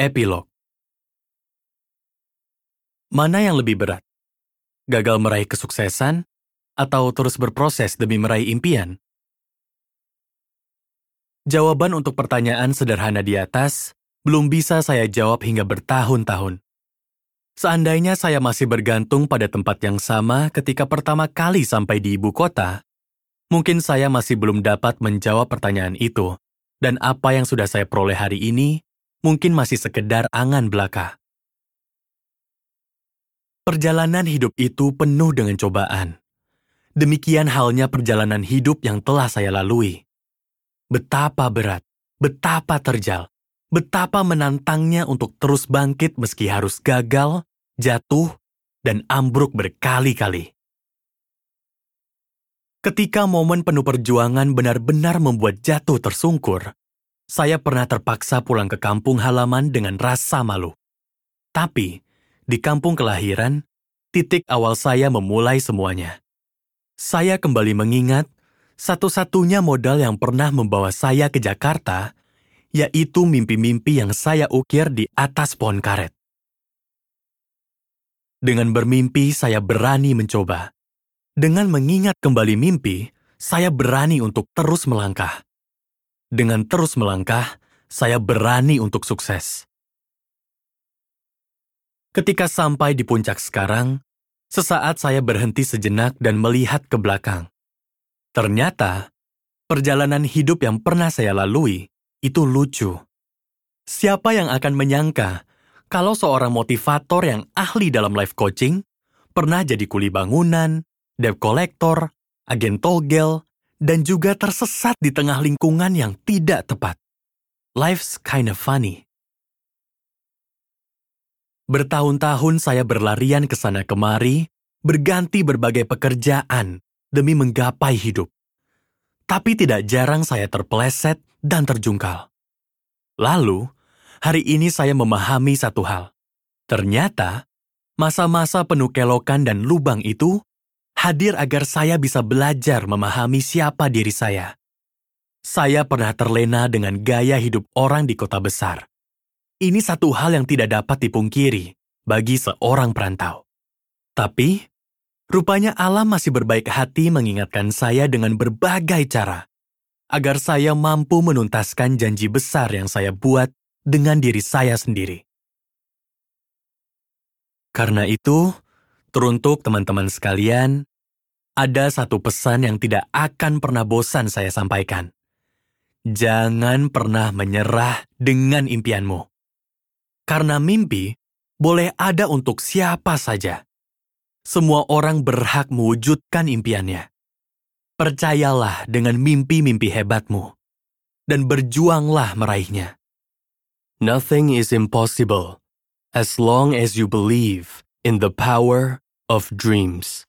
Epilog Mana yang lebih berat? Gagal meraih kesuksesan atau terus berproses demi meraih impian? Jawaban untuk pertanyaan sederhana di atas belum bisa saya jawab hingga bertahun-tahun. Seandainya saya masih bergantung pada tempat yang sama ketika pertama kali sampai di ibu kota, mungkin saya masih belum dapat menjawab pertanyaan itu, dan apa yang sudah saya peroleh hari ini mungkin masih sekedar angan belaka. Perjalanan hidup itu penuh dengan cobaan. Demikian halnya perjalanan hidup yang telah saya lalui. Betapa berat, betapa terjal, betapa menantangnya untuk terus bangkit meski harus gagal, jatuh, dan ambruk berkali-kali. Ketika momen penuh perjuangan benar-benar membuat jatuh tersungkur, saya pernah terpaksa pulang ke kampung halaman dengan rasa malu. Tapi, di kampung kelahiran, titik awal saya memulai semuanya. Saya kembali mengingat satu-satunya modal yang pernah membawa saya ke Jakarta, yaitu mimpi-mimpi yang saya ukir di atas pohon karet. Dengan bermimpi, saya berani mencoba. Dengan mengingat kembali mimpi, saya berani untuk terus melangkah. Dengan terus melangkah, saya berani untuk sukses. Ketika sampai di puncak sekarang, sesaat saya berhenti sejenak dan melihat ke belakang. Ternyata, perjalanan hidup yang pernah saya lalui itu lucu. Siapa yang akan menyangka kalau seorang motivator yang ahli dalam life coaching pernah jadi kuli bangunan, debt collector, agen togel, dan juga tersesat di tengah lingkungan yang tidak tepat. Life's kind of funny. Bertahun-tahun saya berlarian ke sana kemari, berganti berbagai pekerjaan demi menggapai hidup. Tapi tidak jarang saya terpeleset dan terjungkal. Lalu, hari ini saya memahami satu hal. Ternyata, masa-masa penuh kelokan dan lubang itu hadir agar saya bisa belajar memahami siapa diri saya. Saya pernah terlena dengan gaya hidup orang di kota besar. Ini satu hal yang tidak dapat dipungkiri bagi seorang perantau. Tapi, rupanya Allah masih berbaik hati mengingatkan saya dengan berbagai cara agar saya mampu menuntaskan janji besar yang saya buat dengan diri saya sendiri. Karena itu, teruntuk teman-teman sekalian, ada satu pesan yang tidak akan pernah bosan saya sampaikan. Jangan pernah menyerah dengan impianmu. Karena mimpi boleh ada untuk siapa saja. Semua orang berhak mewujudkan impiannya. Percayalah dengan mimpi-mimpi hebatmu dan berjuanglah meraihnya. Nothing is impossible as long as you believe in the power of dreams.